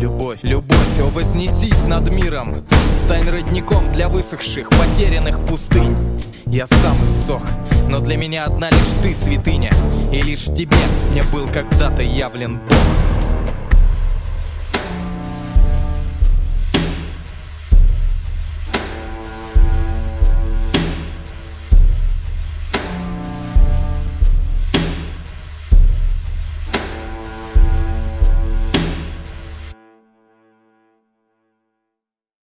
Любовь, любовь, о, вознесись над миром. Стань родником для высохших, потерянных пустынь. Я сам иссох, но для меня одна лишь ты святыня. И лишь в тебе мне был когда-то явлен Бог.